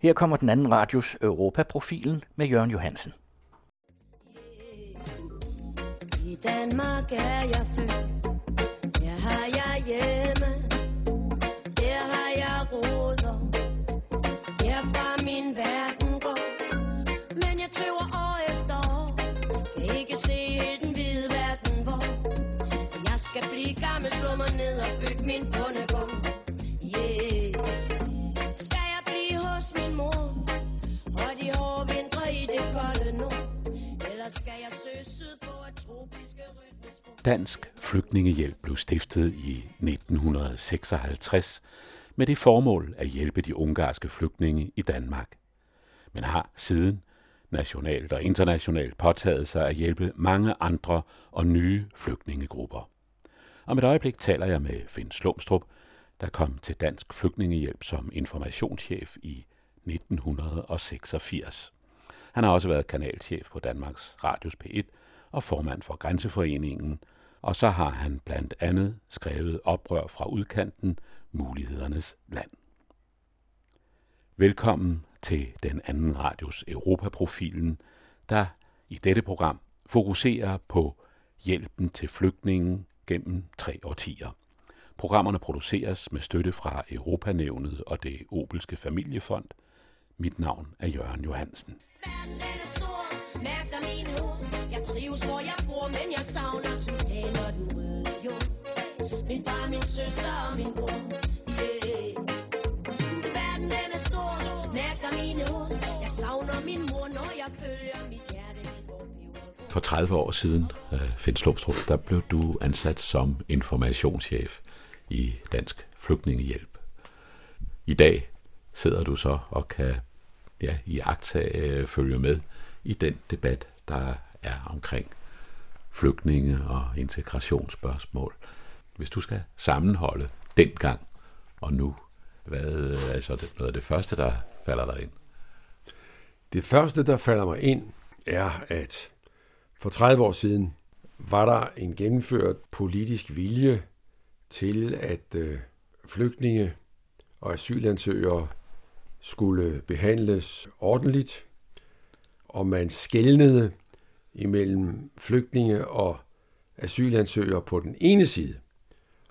Her kommer den anden radios Europaprofilen med Jørgen Johansen. I Danmark er jeg født, her har jeg hjemme, her har jeg roder, herfra min verden går. Men jeg tøver år efter år, kan ikke se helt den hvide verden hvor. Jeg skal blive gammel, slå mig ned og bygge min bundegård. Dansk Flygtningehjælp blev stiftet i 1956 med det formål at hjælpe de ungarske flygtninge i Danmark, men har siden nationalt og internationalt påtaget sig at hjælpe mange andre og nye flygtningegrupper. Om et øjeblik taler jeg med Finn Slumstrup, der kom til Dansk Flygtningehjælp som informationschef i 1986. Han har også været kanalchef på Danmarks Radios P1 og formand for Grænseforeningen, og så har han blandt andet skrevet Oprør fra udkanten, Mulighedernes Land. Velkommen til den anden radios Europaprofilen, der i dette program fokuserer på hjælpen til flygtningen gennem tre årtier. Programmerne produceres med støtte fra Europanævnet og det Obelske Familiefond. Mit navn er Jørgen Johansen. Verden jeg trives, hvor jeg bor, men jeg savner Sudan og den røde jord. Min far, min søster og min bror. Yeah. Verden den er stor, mærker mine ord. Jeg savner min mor, når jeg følger mit hjerte. For 30 år siden, øh, Finn Slumstrup, der blev du ansat som informationschef i Dansk Flygtningehjælp. I dag sidder du så og kan ja, i agtage øh, følge med i den debat, der er omkring flygtninge og integrationsspørgsmål. Hvis du skal sammenholde dengang og nu, hvad altså, er altså det, noget af det første, der falder dig ind? Det første, der falder mig ind, er, at for 30 år siden var der en gennemført politisk vilje til, at øh, flygtninge og asylansøgere skulle behandles ordentligt, og man skældnede imellem flygtninge og asylansøgere på den ene side,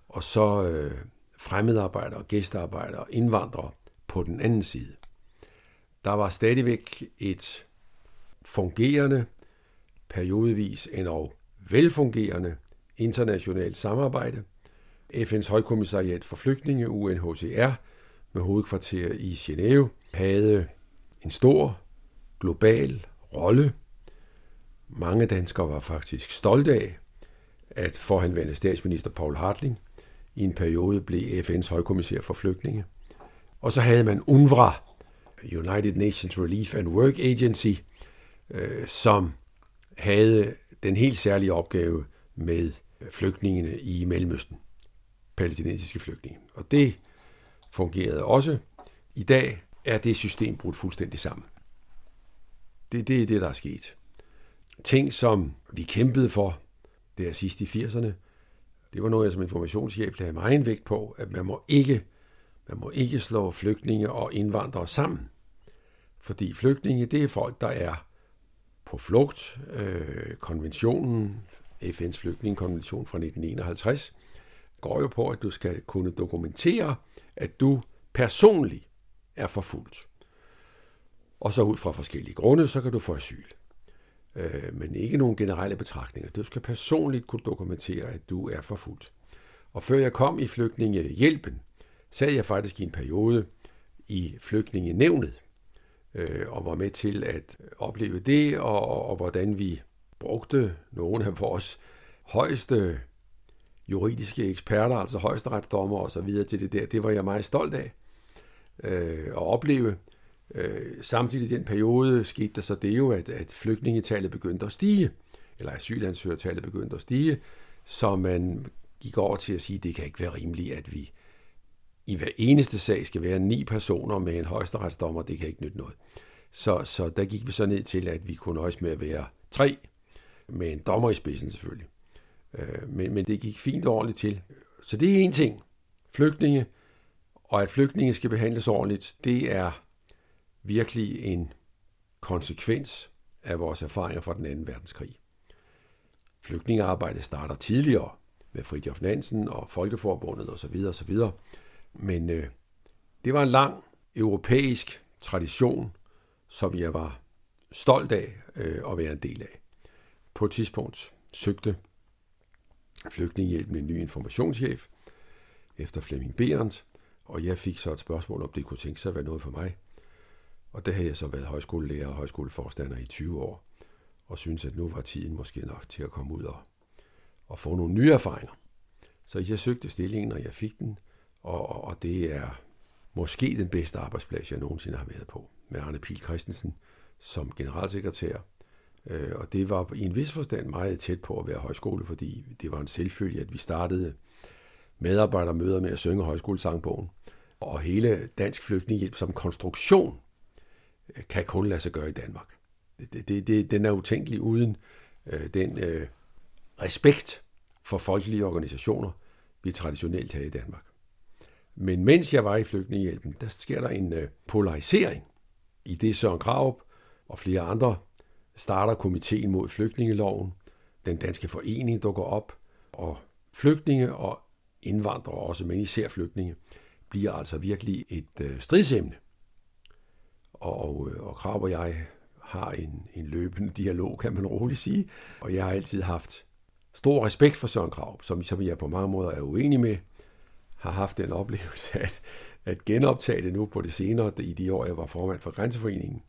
og så øh, fremmedarbejdere, gæstearbejdere og indvandrere på den anden side. Der var stadigvæk et fungerende, periodevis endog velfungerende internationalt samarbejde. FN's højkommissariat for flygtninge, UNHCR, med hovedkvarter i Genève, havde en stor global rolle. Mange danskere var faktisk stolte af, at forhenværende statsminister Paul Hartling i en periode blev FN's højkommissær for flygtninge. Og så havde man UNRWA, United Nations Relief and Work Agency, øh, som havde den helt særlige opgave med flygtningene i Mellemøsten, palæstinensiske flygtninge. Og det fungerede også. I dag er det system brudt fuldstændig sammen. Det, det er det, der er sket. Ting, som vi kæmpede for, der sidst i 80'erne, det var noget, jeg som informationschef lagde meget vægt på, at man må ikke, man må ikke slå flygtninge og indvandrere sammen. Fordi flygtninge, det er folk, der er på flugt. Øh, konventionen, FN's flygtningekonvention fra 1951, går jo på, at du skal kunne dokumentere, at du personligt er forfulgt. Og så ud fra forskellige grunde, så kan du få asyl. Øh, men ikke nogen generelle betragtninger. Du skal personligt kunne dokumentere, at du er forfulgt. Og før jeg kom i flygtningehjælpen, sad jeg faktisk i en periode i flygtningenævnet, øh, og var med til at opleve det, og, og, og hvordan vi brugte nogle af vores højeste juridiske eksperter, altså højesteretsdommer og så videre til det der. Det var jeg meget stolt af øh, at opleve. Øh, samtidig i den periode skete der så det jo, at, at flygtningetallet begyndte at stige, eller asylansøgertallet begyndte at stige, så man gik over til at sige, at det kan ikke være rimeligt, at vi i hver eneste sag skal være ni personer med en højesteretsdommer, det kan ikke nytte noget. Så, så der gik vi så ned til, at vi kunne nøjes med at være tre, med en dommer i spidsen selvfølgelig. Øh, men, men det gik fint og ordentligt til. Så det er en ting. Flygtninge, og at flygtninge skal behandles ordentligt, det er virkelig en konsekvens af vores erfaringer fra den anden verdenskrig. Flygtningearbejdet starter tidligere med Fridtjof Nansen og Folkeforbundet osv. osv. Men øh, det var en lang europæisk tradition, som jeg var stolt af øh, at være en del af. På et tidspunkt søgte Flygtningehjælpen en ny informationschef efter Flemming Berendt, og jeg fik så et spørgsmål, om det kunne tænke sig at være noget for mig. Og der havde jeg så været højskolelærer og højskoleforstander i 20 år, og synes at nu var tiden måske nok til at komme ud og, og få nogle nye erfaringer. Så jeg søgte stillingen, og jeg fik den, og, og det er måske den bedste arbejdsplads, jeg nogensinde har været på, med Arne Pil Christensen som generalsekretær. Øh, og det var i en vis forstand meget tæt på at være højskole, fordi det var en selvfølge, at vi startede medarbejdermøder med at synge højskolesangbogen. Og hele Dansk Flygtningehjælp som konstruktion Øh, kan kun lade sig gøre i Danmark. Det, det, det, den er utænkelig uden øh, den øh, respekt for folkelige organisationer, vi traditionelt har i Danmark. Men mens jeg var i Flygtningehjælpen, der sker der en øh, polarisering i det Søren Kraup og flere andre starter komiteen mod flygtningeloven. Den danske forening dukker op, og flygtninge og indvandrere også, men især flygtninge, bliver altså virkelig et øh, stridsemne. Og, øh, og Krab og jeg har en, en løbende dialog, kan man roligt sige. Og jeg har altid haft stor respekt for Søren Krab, som, som jeg på mange måder er uenig med. Har haft den oplevelse at, at genoptage det nu på det senere, i de år, jeg var formand for Grænseforeningen,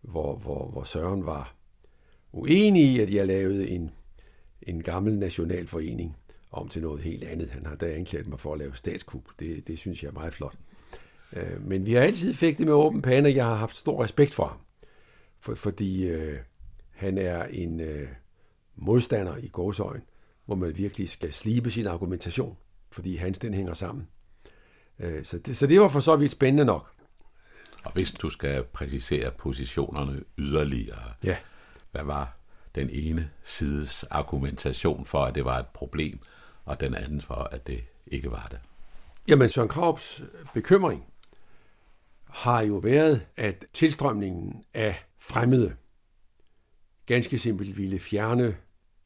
hvor, hvor, hvor Søren var uenig i, at jeg lavede en, en gammel nationalforening om til noget helt andet. Han har da anklaget mig for at lave statskup. Det, det synes jeg er meget flot. Øh, men vi har altid fik det med åben pande, og jeg har haft stor respekt for ham. For, fordi øh, han er en øh, modstander i gåsøjen, hvor man virkelig skal slibe sin argumentation, fordi hans den hænger sammen. Øh, så, det, så det var for så vidt spændende nok. Og hvis du skal præcisere positionerne yderligere, ja. hvad var den ene sides argumentation for, at det var et problem, og den anden for, at det ikke var det? Jamen, Søren Kraups bekymring har jo været, at tilstrømningen af fremmede ganske simpelt ville fjerne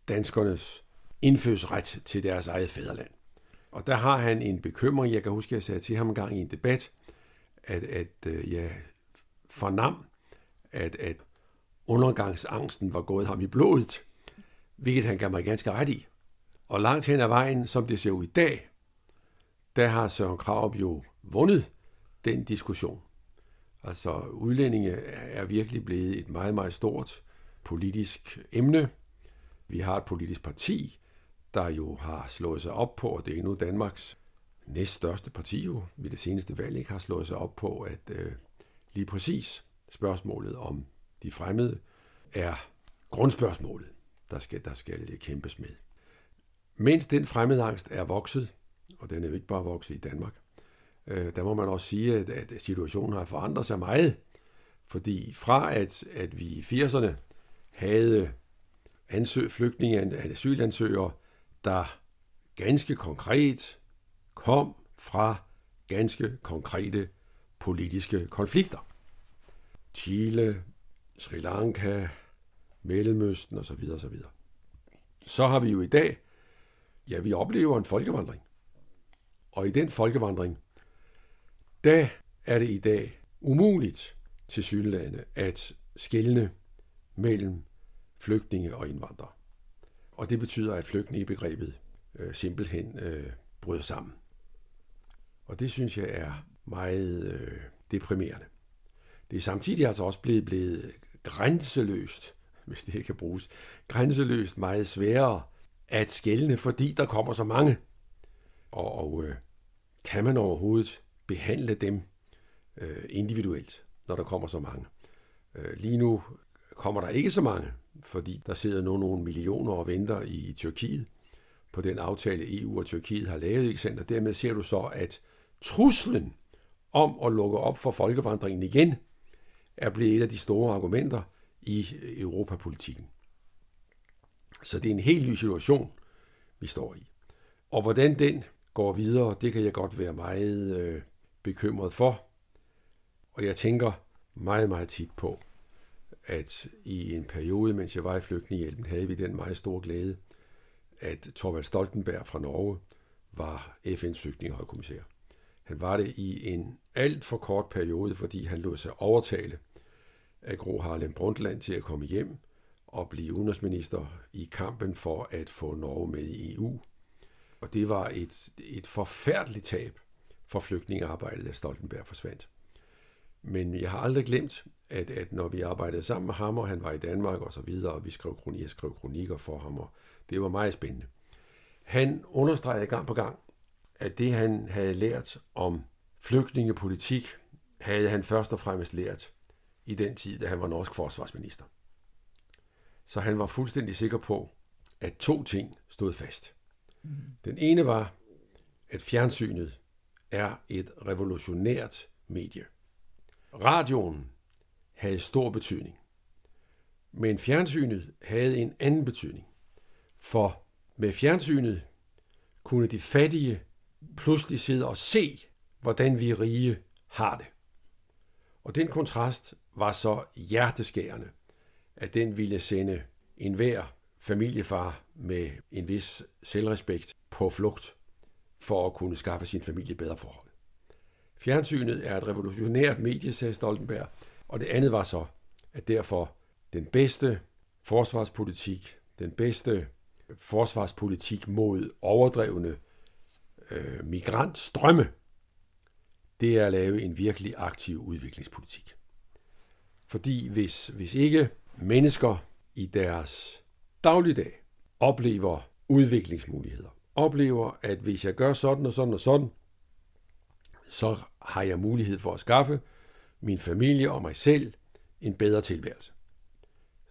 danskernes indfødsret til deres eget fædreland. Og der har han en bekymring. Jeg kan huske, at jeg sagde til ham en gang i en debat, at, at øh, jeg fornam, at, at undergangsangsten var gået ham i blodet, hvilket han gav mig ganske ret i. Og langt hen ad vejen, som det ser ud i dag, der har Søren Kraup jo vundet den diskussion. Altså udlændinge er virkelig blevet et meget, meget stort politisk emne. Vi har et politisk parti, der jo har slået sig op på, og det er nu Danmarks næststørste parti jo ved det seneste valg ikke har slået sig op på, at øh, lige præcis spørgsmålet om de fremmede er grundspørgsmålet, der skal, der skal øh, kæmpes med. Mens den fremmedangst er vokset, og den er jo ikke bare vokset i Danmark, øh, der må man også sige, at, at situationen har forandret sig meget. Fordi fra at, at vi i 80'erne havde ansøg, flygtninge, asylansøgere, der ganske konkret kom fra ganske konkrete politiske konflikter. Chile, Sri Lanka, Mellemøsten osv. osv. Så har vi jo i dag, ja, vi oplever en folkevandring. Og i den folkevandring, da er det i dag umuligt til synlande at skelne mellem flygtninge og indvandrere. Og det betyder, at flygtningebegrebet øh, simpelthen øh, bryder sammen. Og det synes jeg er meget øh, deprimerende. Det er samtidig altså også blevet, blevet grænseløst, hvis det ikke kan bruges, grænseløst meget sværere at skælne, fordi der kommer så mange. Og, og øh, kan man overhovedet behandle dem øh, individuelt, når der kommer så mange? Øh, lige nu kommer der ikke så mange, fordi der sidder nu nogle millioner og venter i Tyrkiet på den aftale, EU og Tyrkiet har lavet. Ikke Og dermed ser du så, at truslen om at lukke op for folkevandringen igen er blevet et af de store argumenter i europapolitikken. Så det er en helt ny situation, vi står i. Og hvordan den går videre, det kan jeg godt være meget øh, bekymret for. Og jeg tænker, meget, meget tit på, at i en periode, mens jeg var i flygtningehjælpen, havde vi den meget store glæde, at Torvald Stoltenberg fra Norge var FN's flygtningehøjkommissær. Han var det i en alt for kort periode, fordi han lod sig overtale af Gro Harlem Brundtland til at komme hjem og blive udenrigsminister i kampen for at få Norge med i EU. Og det var et, et forfærdeligt tab for flygtningearbejdet, at Stoltenberg forsvandt. Men jeg har aldrig glemt, at, at når vi arbejdede sammen med ham, og han var i Danmark og så videre, og vi skrev kronikker, skrev kronikker for ham, og det var meget spændende. Han understregede gang på gang, at det han havde lært om flygtningepolitik, havde han først og fremmest lært i den tid, da han var norsk forsvarsminister. Så han var fuldstændig sikker på, at to ting stod fast. Den ene var, at fjernsynet er et revolutionært medie. Radioen havde stor betydning. Men fjernsynet havde en anden betydning. For med fjernsynet kunne de fattige pludselig sidde og se, hvordan vi rige har det. Og den kontrast var så hjerteskærende, at den ville sende enhver familiefar med en vis selvrespekt på flugt for at kunne skaffe sin familie bedre forhold. Fjernsynet er et revolutionært medie, sagde Stoltenberg, og det andet var så, at derfor den bedste forsvarspolitik, den bedste forsvarspolitik mod overdrevne øh, migrantstrømme, det er at lave en virkelig aktiv udviklingspolitik. Fordi hvis, hvis ikke mennesker i deres dagligdag oplever udviklingsmuligheder, oplever, at hvis jeg gør sådan og sådan og sådan, så har jeg mulighed for at skaffe min familie og mig selv en bedre tilværelse.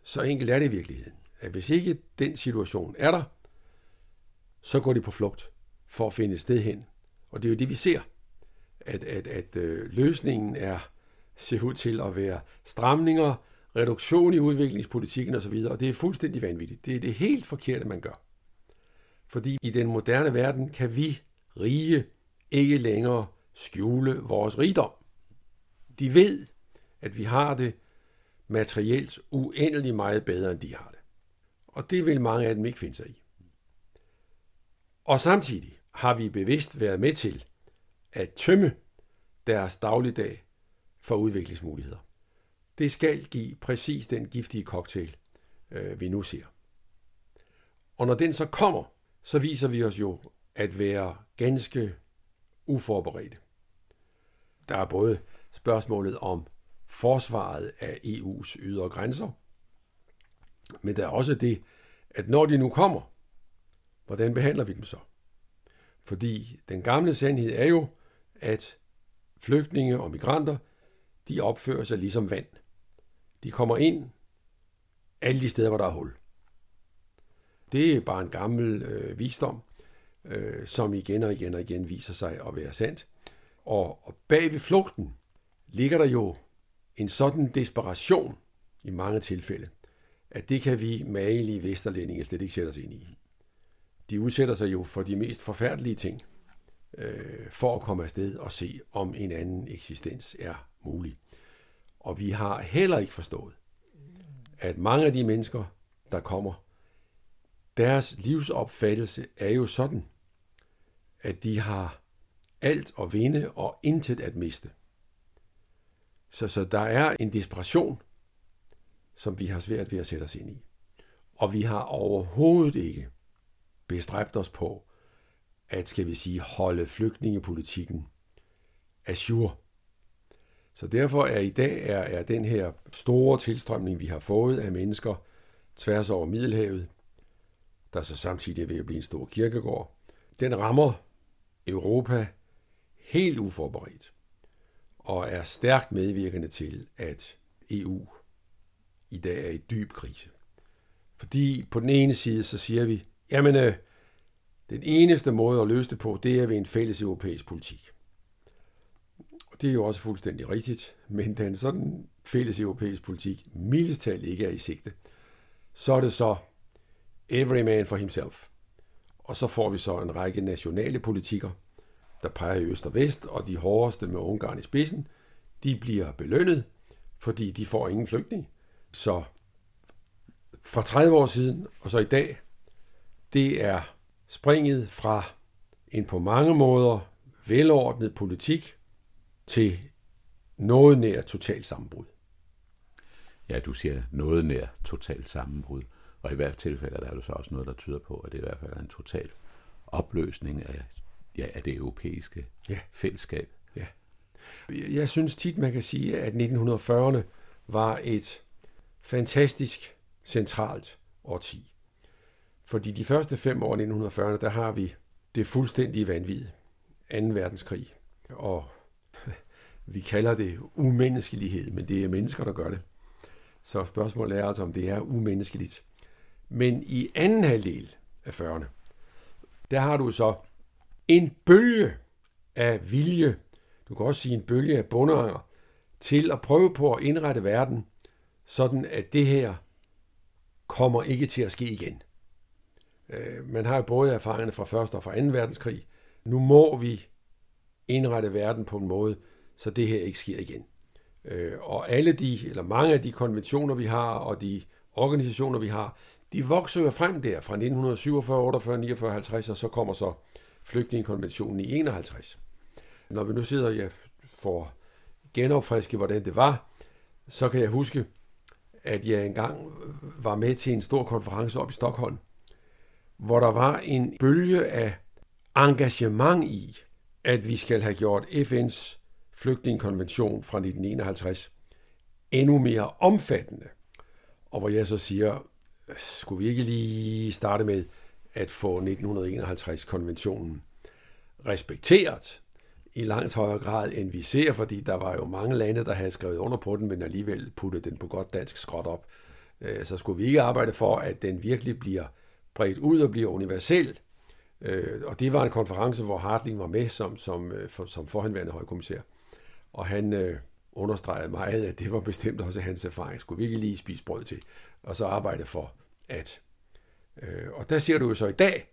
Så enkelt er det i virkeligheden, at hvis ikke den situation er der, så går de på flugt for at finde et sted hen. Og det er jo det, vi ser, at, at, at øh, løsningen er ser ud til at være stramninger, reduktion i udviklingspolitikken osv., og det er fuldstændig vanvittigt. Det er det helt forkerte, man gør. Fordi i den moderne verden kan vi rige ikke længere skjule vores rigdom. De ved, at vi har det materielt uendelig meget bedre, end de har det. Og det vil mange af dem ikke finde sig i. Og samtidig har vi bevidst været med til at tømme deres dagligdag for udviklingsmuligheder. Det skal give præcis den giftige cocktail, øh, vi nu ser. Og når den så kommer, så viser vi os jo at være ganske uforberedte. Der er både spørgsmålet om forsvaret af EU's ydre grænser, men der er også det, at når de nu kommer, hvordan behandler vi dem så? Fordi den gamle sandhed er jo, at flygtninge og migranter, de opfører sig ligesom vand. De kommer ind alle de steder, hvor der er hul. Det er bare en gammel øh, visdom, øh, som igen og igen og igen viser sig at være sandt. Og, og bag ved flugten ligger der jo en sådan desperation i mange tilfælde, at det kan vi magelige vesterlændinge slet ikke sætte os ind i. De udsætter sig jo for de mest forfærdelige ting, øh, for at komme afsted og se, om en anden eksistens er mulig. Og vi har heller ikke forstået, at mange af de mennesker, der kommer, deres livsopfattelse er jo sådan, at de har alt at vinde og intet at miste. Så, så der er en desperation, som vi har svært ved at sætte os ind i. Og vi har overhovedet ikke bestræbt os på at, skal vi sige, holde flygtningepolitikken assur. Så derfor er i dag er, er den her store tilstrømning, vi har fået af mennesker tværs over Middelhavet, der så samtidig er ved at blive en stor kirkegård, den rammer Europa helt uforberedt og er stærkt medvirkende til, at EU i dag er i dyb krise. Fordi på den ene side, så siger vi, jamen, øh, den eneste måde at løse det på, det er ved en fælles europæisk politik. Og det er jo også fuldstændig rigtigt, men da en sådan fælles europæisk politik mildest ikke er i sigte, så er det så every man for himself. Og så får vi så en række nationale politikker, der peger i øst og vest, og de hårdeste med Ungarn i spidsen, de bliver belønnet fordi de får ingen flygtning. Så fra 30 år siden og så i dag, det er springet fra en på mange måder velordnet politik til noget nær totalt sammenbrud. Ja, du siger noget nær totalt sammenbrud. Og i hvert tilfælde er der så også noget, der tyder på, at det i hvert fald er en total opløsning af, ja, af det europæiske ja. fællesskab. Ja. Jeg synes tit, man kan sige, at 1940'erne var et fantastisk centralt årti. Fordi de første fem år i 1940'erne, der har vi det fuldstændige vanvid. 2. verdenskrig. Og vi kalder det umenneskelighed, men det er mennesker, der gør det. Så spørgsmålet er altså, om det er umenneskeligt. Men i anden halvdel af 40'erne, der har du så en bølge af vilje, du kan også sige en bølge af bundanger, til at prøve på at indrette verden, sådan at det her kommer ikke til at ske igen. Øh, man har jo både erfaringerne fra 1. og fra 2. verdenskrig. Nu må vi indrette verden på en måde, så det her ikke sker igen. Øh, og alle de, eller mange af de konventioner, vi har, og de organisationer, vi har, de vokser jo frem der fra 1947, 48, 49, 50, og så kommer så flygtningekonventionen i 51. Når vi nu sidder og får genopfriske, hvordan det var, så kan jeg huske, at jeg engang var med til en stor konference op i Stockholm, hvor der var en bølge af engagement i, at vi skal have gjort FN's flygtningekonvention fra 1951 endnu mere omfattende. Og hvor jeg så siger, skulle vi ikke lige starte med at få 1951-konventionen respekteret i langt højere grad, end vi ser, fordi der var jo mange lande, der havde skrevet under på den, men alligevel puttede den på godt dansk skråt op. Øh, så skulle vi ikke arbejde for, at den virkelig bliver bredt ud og bliver universel. Øh, og det var en konference, hvor Hartling var med som, som, øh, som forhenværende højkommissær. Og han øh, understregede meget, at det var bestemt også hans erfaring. Skulle vi ikke lige spise brød til, og så arbejde for at. Øh, og der ser du jo så i dag,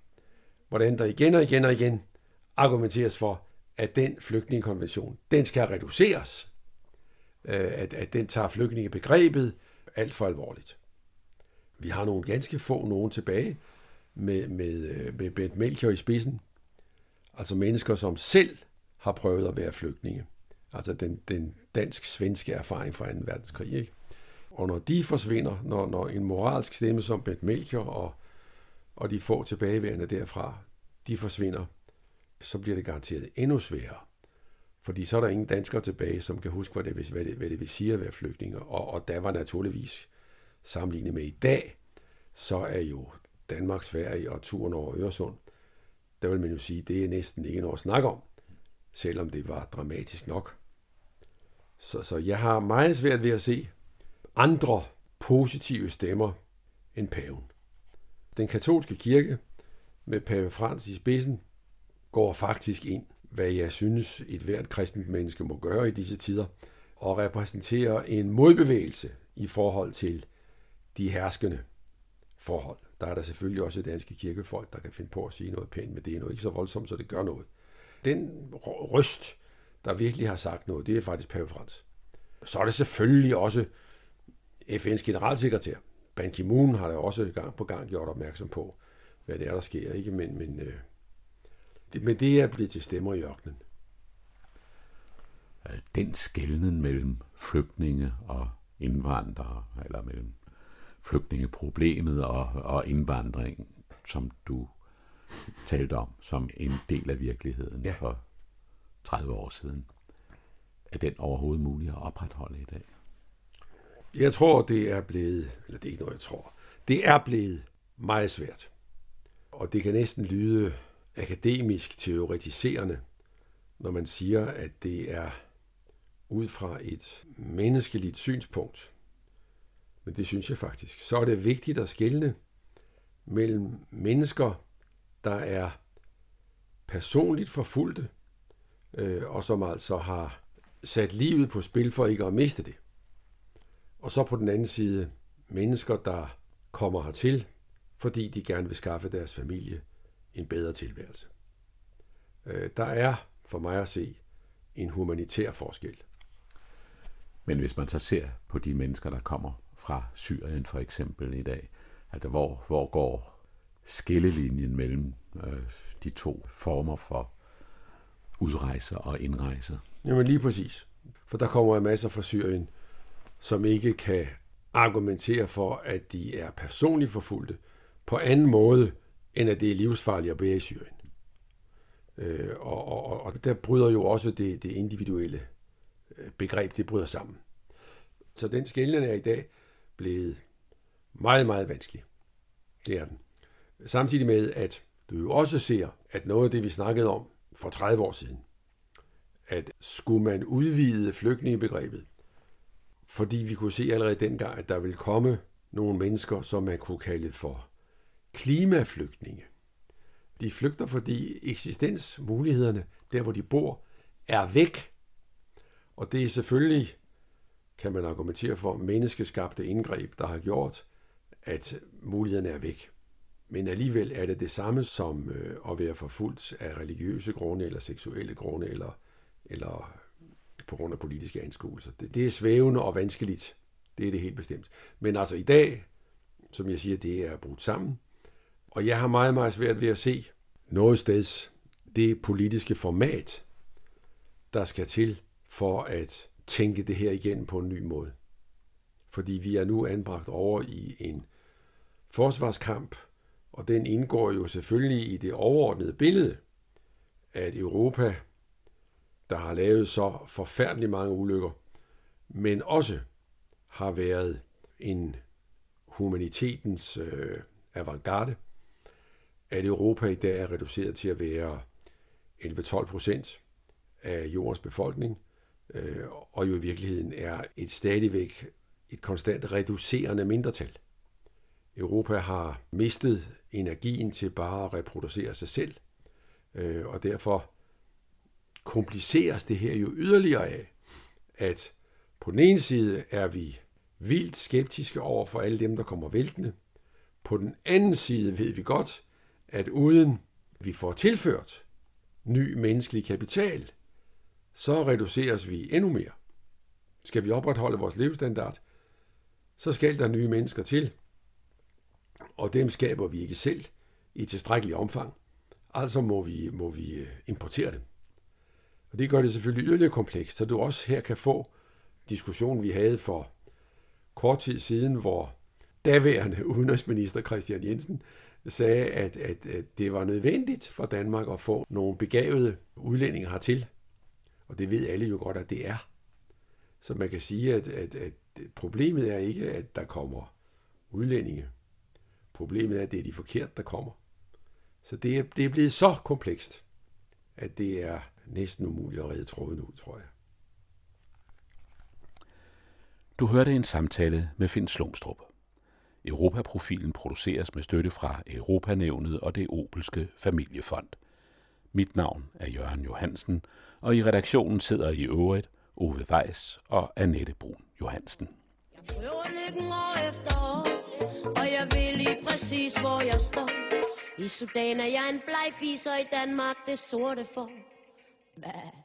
hvordan der igen og igen og igen argumenteres for, at den flygtningekonvention, den skal reduceres. Øh, at, at den tager flygtningebegrebet alt for alvorligt. Vi har nogle ganske få nogen tilbage med, med, øh, med Bent Melchior i spidsen. Altså mennesker, som selv har prøvet at være flygtninge. Altså den, den dansk-svenske erfaring fra 2. verdenskrig. Ikke? Og når de forsvinder, når, når en moralsk stemme som Bent Melchior og, og de få tilbageværende derfra, de forsvinder, så bliver det garanteret endnu sværere. Fordi så er der ingen danskere tilbage, som kan huske, hvad det, hvad det, hvad det vil sige at være flygtninge. Og, og der var naturligvis sammenlignet med i dag, så er jo Danmark, Sverige og turen over Øresund, der vil man jo sige, det er næsten ikke noget at snakke om, selvom det var dramatisk nok. Så, så jeg har meget svært ved at se andre positive stemmer end paven. Den katolske kirke med pave Frans i spidsen går faktisk ind, hvad jeg synes et hvert kristent menneske må gøre i disse tider, og repræsenterer en modbevægelse i forhold til de herskende forhold. Der er der selvfølgelig også danske kirkefolk, der kan finde på at sige noget pænt, men det er nu ikke så voldsomt, så det gør noget. Den røst, der virkelig har sagt noget, det er faktisk Pave Frans. Så er det selvfølgelig også FN's generalsekretær. Ban Ki-moon har der også gang på gang gjort opmærksom på, hvad det er, der sker. Ikke? Men, men, øh, det, men det er blevet til stemmer i ørkenen. Den skældning mellem flygtninge og indvandrere, eller mellem flygtningeproblemet og, og indvandring, som du talte om som en del af virkeligheden ja. for 30 år siden. Er den overhovedet mulig at opretholde i dag? Jeg tror, det er blevet, eller det er ikke noget, jeg tror, det er blevet meget svært. Og det kan næsten lyde akademisk teoretiserende, når man siger, at det er ud fra et menneskeligt synspunkt, men det synes jeg faktisk, så er det vigtigt at skelne mellem mennesker, der er personligt forfulgte, øh, og som altså har sat livet på spil for ikke at miste det. Og så på den anden side mennesker, der kommer hertil, fordi de gerne vil skaffe deres familie en bedre tilværelse. Øh, der er for mig at se en humanitær forskel. Men hvis man så ser på de mennesker, der kommer fra Syrien for eksempel i dag, altså hvor, hvor går skillelinjen mellem øh, de to former for udrejser og indrejser? Jamen lige præcis. For der kommer en masse fra Syrien, som ikke kan argumentere for, at de er personligt forfulgte på anden måde, end at det er livsfarligt at være i Syrien. Øh, og, og, og der bryder jo også det, det individuelle øh, begreb, det bryder sammen. Så den skældning er i dag blevet meget, meget vanskelig. Det er den. Samtidig med, at du jo også ser, at noget af det, vi snakkede om for 30 år siden, at skulle man udvide flygtningebegrebet, fordi vi kunne se allerede dengang, at der ville komme nogle mennesker, som man kunne kalde for klimaflygtninge. De flygter, fordi eksistensmulighederne, der hvor de bor, er væk. Og det er selvfølgelig, kan man argumentere for, menneskeskabte indgreb, der har gjort, at mulighederne er væk. Men alligevel er det det samme som øh, at være forfulgt af religiøse grunde, eller seksuelle grunde, eller, eller på grund af politiske anskuelser. Det, det er svævende og vanskeligt. Det er det helt bestemt. Men altså i dag, som jeg siger, det er brudt sammen. Og jeg har meget, meget svært ved at se noget sted det politiske format, der skal til for at tænke det her igen på en ny måde. Fordi vi er nu anbragt over i en forsvarskamp, og den indgår jo selvfølgelig i det overordnede billede, at Europa, der har lavet så forfærdelig mange ulykker, men også har været en humanitetens øh, avantgarde, at Europa i dag er reduceret til at være 11-12 procent af jordens befolkning, øh, og jo i virkeligheden er et stadigvæk et konstant reducerende mindretal. Europa har mistet energien til bare at reproducere sig selv, øh, og derfor kompliceres det her jo yderligere af, at på den ene side er vi vildt skeptiske over for alle dem, der kommer væltende. På den anden side ved vi godt, at uden vi får tilført ny menneskelig kapital, så reduceres vi endnu mere. Skal vi opretholde vores levestandard, så skal der nye mennesker til, og dem skaber vi ikke selv i tilstrækkelig omfang. Altså må vi, må vi øh, importere dem. Og det gør det selvfølgelig yderligere komplekst, så du også her kan få diskussionen, vi havde for kort tid siden, hvor daværende udenrigsminister Christian Jensen sagde, at, at, at det var nødvendigt for Danmark at få nogle begavede udlændinge hertil. Og det ved alle jo godt, at det er. Så man kan sige, at, at, at problemet er ikke, at der kommer udlændinge. Problemet er, at det er de forkerte, der kommer. Så det er, det er blevet så komplekst, at det er næsten umuligt at redde tråden ud, tror jeg. Du hørte en samtale med Finn Slumstrup. Europaprofilen produceres med støtte fra Europanævnet og det Obelske Familiefond. Mit navn er Jørgen Johansen, og i redaktionen sidder i øvrigt Ove Weiss og Annette Brun Johansen. Jeg prøver lykken år efter år, og jeg ved lige præcis, hvor jeg står. I Sudan er jeg en bleg og i Danmark det sorte for. Bah.